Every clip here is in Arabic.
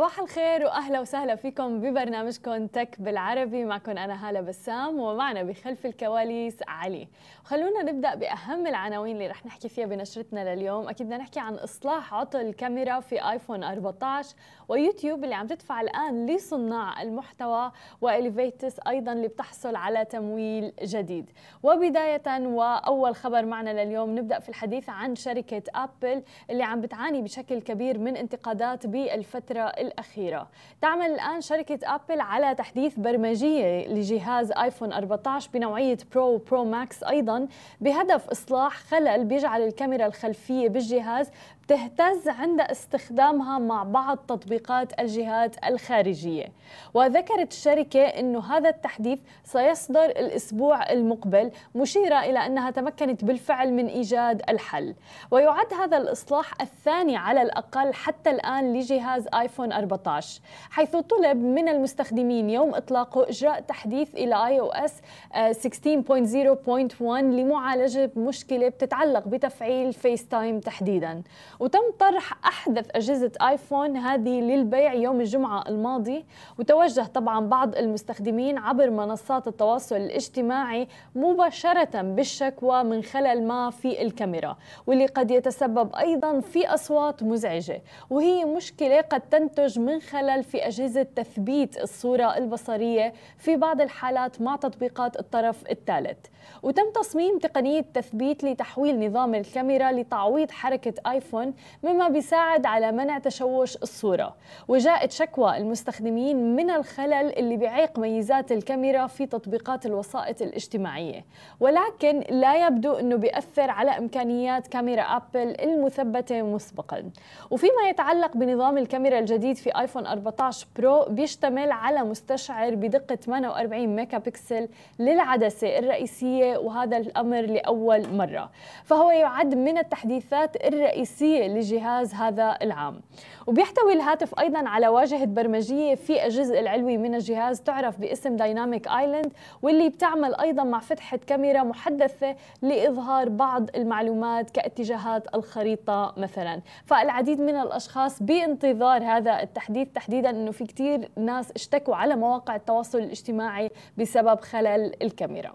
صباح الخير وأهلا وسهلا فيكم ببرنامجكم تك بالعربي. معكم أنا هالة بسام ومعنا بخلف الكواليس علي. خلونا نبدأ بأهم العناوين اللي رح نحكي فيها بنشرتنا لليوم. أكيد بدنا نحكي عن إصلاح عطل الكاميرا في آيفون 14 ويوتيوب اللي عم تدفع الآن لصناع المحتوى و Elevatus أيضا اللي بتحصل على تمويل جديد. وبداية وأول خبر معنا لليوم نبدأ في الحديث عن شركة أبل اللي عم بتعاني بشكل كبير من انتقادات بالفترة الأخيرة. تعمل الآن شركة أبل على تحديث برمجية لجهاز آيفون 14 بنوعية Pro Pro Max أيضا بهدف إصلاح خلل بيجعل الكاميرا الخلفية بالجهاز تهتز عند استخدامها مع بعض تطبيقات الجهات الخارجية. وذكرت الشركة أن هذا التحديث سيصدر الأسبوع المقبل مشيرة إلى أنها تمكنت بالفعل من إيجاد الحل. ويعد هذا الإصلاح الثاني على الأقل حتى الآن لجهاز آيفون 14 حيث طلب من المستخدمين يوم إطلاقه إجراء تحديث إلى iOS 16.0.1 لمعالجة مشكلة بتتعلق بتفعيل FaceTime تحديدا. وتم طرح أحدث أجهزة آيفون هذه للبيع يوم الجمعة الماضي وتوجه طبعا بعض المستخدمين عبر منصات التواصل الاجتماعي مباشرة بالشكوى من خلل ما في الكاميرا واللي قد يتسبب أيضا في أصوات مزعجة. وهي مشكلة قد تنتج من خلل في أجهزة تثبيت الصورة البصرية في بعض الحالات مع تطبيقات الطرف الثالث. وتم تصميم تقنية تثبيت لتحويل نظام الكاميرا لتعويض حركة آيفون مما بيساعد على منع تشوش الصورة. وجاءت شكوى المستخدمين من الخلل اللي بيعيق ميزات الكاميرا في تطبيقات الوسائط الاجتماعية. ولكن لا يبدو أنه بيأثر على إمكانيات كاميرا أبل المثبتة مسبقا. وفيما يتعلق بنظام الكاميرا الجديد في آيفون 14 Pro بيشتمل على مستشعر بدقة 48 ميجا بكسل للعدسة الرئيسية وهذا الأمر لأول مرة. فهو يعد من التحديثات الرئيسية لجهاز هذا العام. وبيحتوي الهاتف أيضا على واجهة برمجية في الجزء العلوي من الجهاز تعرف باسم دايناميك آيلاند واللي بتعمل أيضا مع فتحة كاميرا محدثة لإظهار بعض المعلومات كاتجاهات الخريطة مثلا. فالعديد من الأشخاص بانتظار هذا التحديث تحديدا أنه في كتير ناس اشتكوا على مواقع التواصل الاجتماعي بسبب خلل الكاميرا.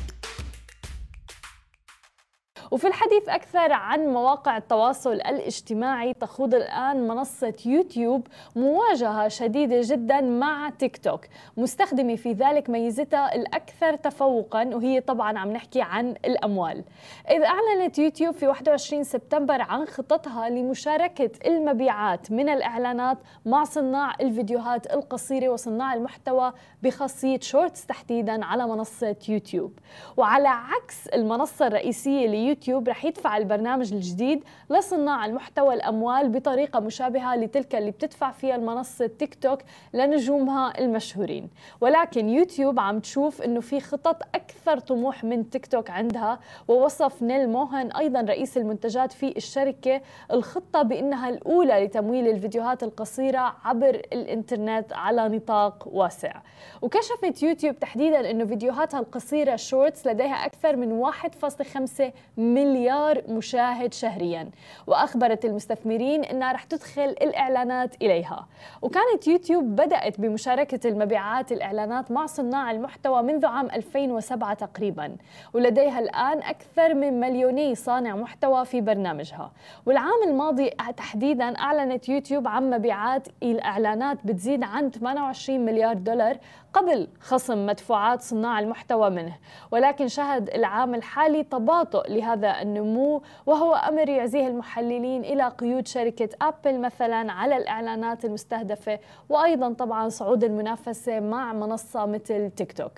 وفي الحديث أكثر عن مواقع التواصل الاجتماعي تخوض الآن منصة يوتيوب مواجهة شديدة جدا مع تيك توك. مستخدمة في ذلك ميزتها الأكثر تفوقا وهي طبعا عم نحكي عن الأموال. إذ أعلنت يوتيوب في 21 سبتمبر عن خططها لمشاركة المبيعات من الإعلانات مع صناع الفيديوهات القصيرة وصناع المحتوى بخاصية Shorts تحديدا على منصة يوتيوب. وعلى عكس المنصة الرئيسية ليوتيوب يوتيوب رح يدفع البرنامج الجديد لصناع المحتوى الأموال بطريقة مشابهة لتلك اللي بتدفع فيها المنصة تيك توك لنجومها المشهورين. ولكن يوتيوب عم تشوف أنه في خطط أكثر طموح من تيك توك عندها. ووصف نيل موهن أيضا رئيس المنتجات في الشركة الخطة بأنها الأولى لتمويل الفيديوهات القصيرة عبر الإنترنت على نطاق واسع. وكشفت يوتيوب تحديدا أنه فيديوهاتها القصيرة Shorts لديها أكثر من 1.5 مليار مشاهد شهريا. وأخبرت المستثمرين أنها رح تدخل الإعلانات إليها. وكانت يوتيوب بدأت بمشاركة المبيعات الإعلانات مع صناع المحتوى منذ عام 2007 تقريبا. ولديها الآن أكثر من مليوني صانع محتوى في برنامجها. والعام الماضي تحديدا أعلنت يوتيوب عن مبيعات الإعلانات بتزيد عن 28 مليار دولار قبل خصم مدفوعات صناع المحتوى منه. ولكن شهد العام الحالي تباطؤ لهذا هذا النمو وهو أمر يعزيه المحللين إلى قيود شركة أبل مثلا على الإعلانات المستهدفة وأيضا طبعا صعود المنافسة مع منصة مثل تيك توك.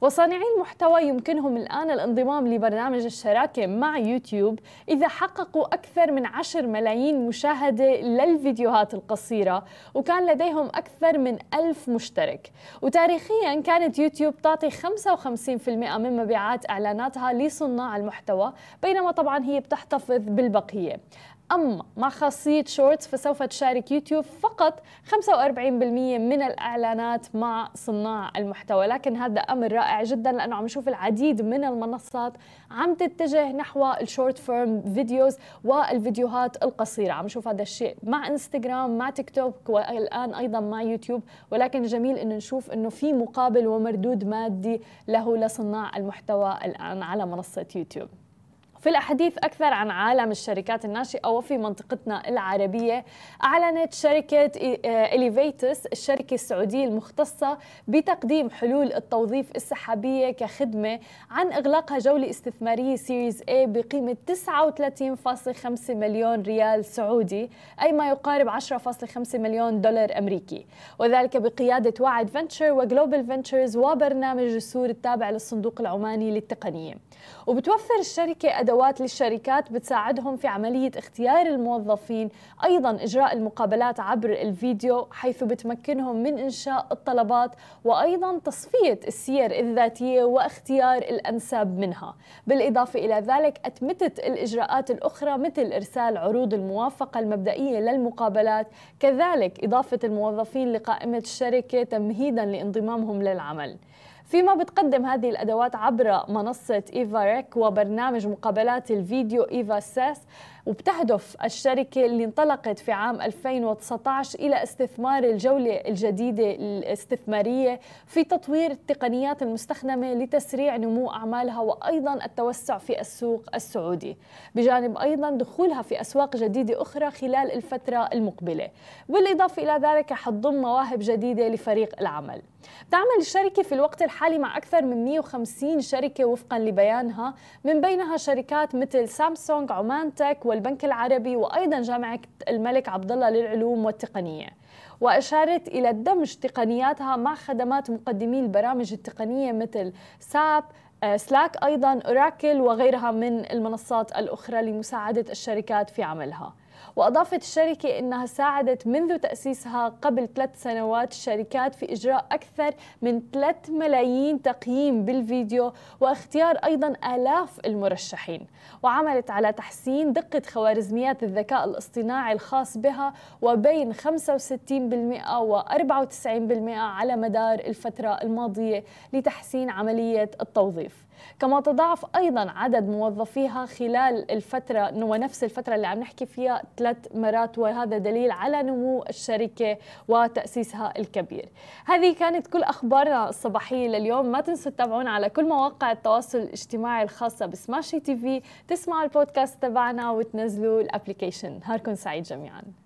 وصانعي المحتوى يمكنهم الآن الانضمام لبرنامج الشراكة مع يوتيوب إذا حققوا أكثر من 10 ملايين مشاهدة للفيديوهات القصيرة وكان لديهم أكثر من ألف مشترك. وتاريخيا كانت يوتيوب تعطي 55% من مبيعات إعلاناتها لصناع المحتوى بينما طبعا هي بتحتفظ بالبقية. أما مع خاصية Shorts فسوف تشارك يوتيوب فقط 45% من الإعلانات مع صناع المحتوى. لكن هذا أمر رائع جدا لأنه عم نشوف العديد من المنصات عم تتجه نحو ال short form videos والفيديوهات القصيرة. عم نشوف هذا الشيء مع إنستغرام مع تيك توك والآن أيضا مع يوتيوب. ولكن جميل أنه نشوف أنه في مقابل ومردود مادي له لصناع المحتوى الآن على منصة يوتيوب. في الحديث أكثر عن عالم الشركات الناشئة وفي منطقتنا العربية. أعلنت شركة Elevatus الشركة السعودية المختصة بتقديم حلول التوظيف السحابية كخدمة عن إغلاقها جولة استثمارية Series A بقيمة 39.5 مليون ريال سعودي أي ما يقارب 10.5 مليون دولار أمريكي. وذلك بقيادة وعد فنتشر وجلوبال فنتشرز وبرنامج جسور التابع للصندوق العماني للتقنية. وبتوفر الشركة أدوات للشركات بتساعدهم في عملية اختيار الموظفين. أيضا إجراء المقابلات عبر الفيديو حيث بتمكنهم من إنشاء الطلبات وأيضا تصفية السير الذاتية واختيار الأنسب منها. بالإضافة إلى ذلك أتمتت الإجراءات الأخرى مثل إرسال عروض الموافقة المبدئية للمقابلات كذلك إضافة الموظفين لقائمة الشركة تمهيدا لانضمامهم للعمل. فيما بتقدم هذه الأدوات عبر منصة إيفا ريك وبرنامج مقابلات الفيديو إيفا ساس وبتهدف الشركة اللي انطلقت في عام 2019 إلى استثمار الجولة الجديدة الاستثمارية في تطوير التقنيات المستخدمة لتسريع نمو أعمالها وأيضا التوسع في السوق السعودي. بجانب أيضا دخولها في أسواق جديدة أخرى خلال الفترة المقبلة. بالإضافة إلى ذلك حتضم مواهب جديدة لفريق العمل. تعمل الشركة في الوقت الحالي مع أكثر من 150 شركة وفقا لبيانها من بينها شركات مثل سامسونج عمان تك والبنك العربي وأيضا جامعة الملك عبد الله للعلوم والتقنية. وأشارت إلى دمج تقنياتها مع خدمات مقدمي البرامج التقنية مثل ساب سلاك أيضا أوراكل وغيرها من المنصات الأخرى لمساعدة الشركات في عملها. وأضافت الشركة أنها ساعدت منذ تأسيسها قبل ثلاث سنوات الشركات في إجراء أكثر من 3 ملايين تقييم بالفيديو واختيار أيضا آلاف المرشحين وعملت على تحسين دقة خوارزميات الذكاء الاصطناعي الخاص بها وبين 65% و 94% على مدار الفترة الماضية لتحسين عملية التوظيف. كما تضاعف أيضا عدد موظفيها خلال الفترة ونفس الفترة اللي عم نحكي فيها ثلاث مرات وهذا دليل على نمو الشركة وتأسيسها الكبير. هذه كانت كل أخبارنا الصباحية لليوم. ما تنسوا تتابعونا على كل مواقع التواصل الاجتماعي الخاصة ب Smashi TV. تسمعوا البودكاست تبعنا وتنزلوا ال application. نهاركم سعيد جميعاً.